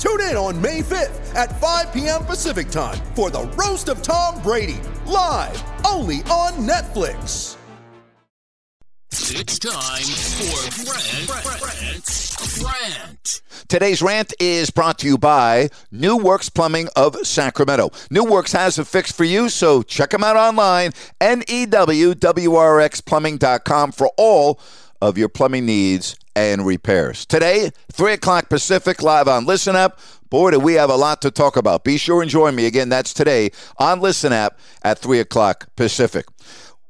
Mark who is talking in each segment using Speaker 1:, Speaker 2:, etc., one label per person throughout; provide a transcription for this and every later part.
Speaker 1: Tune in on May 5th at 5 p.m. Pacific time for the Roast of Tom Brady, live only on Netflix.
Speaker 2: It's time for Brent, Brent, Brent.
Speaker 3: Today's rant is brought to you by New Works Plumbing of Sacramento. New Works has a fix for you, so check them out online, newwrxplumbing.com for all of your plumbing needs and repairs. Today, 3 o'clock Pacific, live on Listen Up. Boy, do we have a lot to talk about. Be sure and join me again. That's today on Listen App at 3 o'clock Pacific.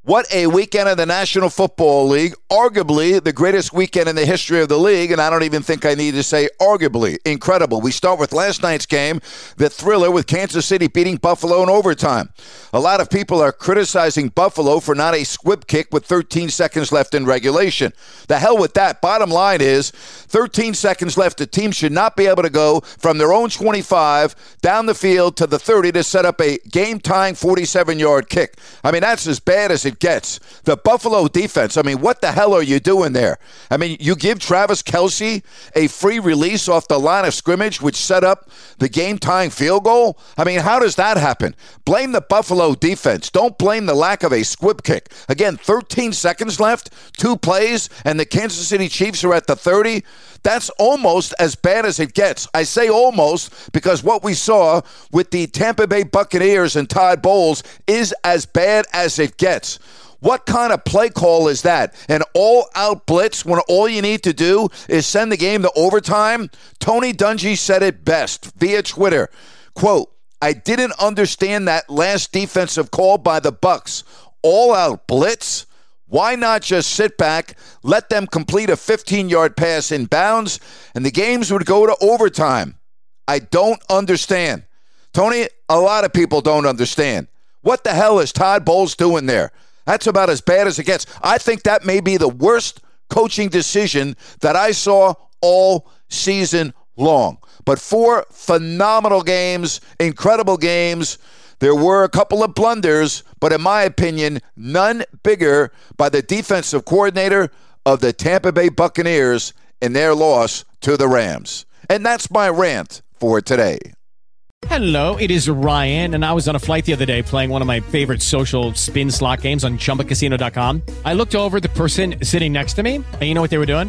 Speaker 3: What a weekend of the National Football League. Arguably the greatest weekend in the history of the league, and I don't even think I need to say arguably. Incredible. We start with last night's game, the thriller with Kansas City beating Buffalo in overtime. A lot of people are criticizing Buffalo for not a squib kick with 13 seconds left in regulation. The hell with that. Bottom line is 13 seconds left. The team should not be able to go from their own 25 down the field to the 30 to set up a game tying 47 yard kick. I mean, that's as bad as it gets. The Buffalo defense, I mean, what the hell are you doing there? I mean, you give Travis Kelce a free release off the line of scrimmage, which set up the game tying field goal. I mean, how does that happen? Blame the Buffalo defense. Don't blame the lack of a squib kick. Again, 13 seconds left, two plays, and the Kansas City Chiefs are at the 30. That's almost as bad as it gets. I say almost because what we saw with the Tampa Bay Buccaneers and Todd Bowles is as bad as it gets. What kind of play call is that? An all out blitz when all you need to do is send the game to overtime? Tony Dungy said it best via Twitter. Quote, I didn't understand that last defensive call by the Bucs. All out blitz? Why not just sit back, let them complete a 15 yard pass in bounds, and the games would go to overtime? I don't understand. Tony, a lot of people don't understand. What the hell is Todd Bowles doing there? That's about as bad as it gets. I think that may be the worst coaching decision that I saw all season long. But four phenomenal games, incredible games. There were a couple of blunders, but in my opinion, none bigger by the defensive coordinator of the Tampa Bay Buccaneers in their loss to the Rams. And that's my rant for today.
Speaker 4: Hello, it is Ryan, and I was on a flight the other day playing one of my favorite social spin slot games on chumbacasino.com. I looked over the person sitting next to me, and you know what they were doing?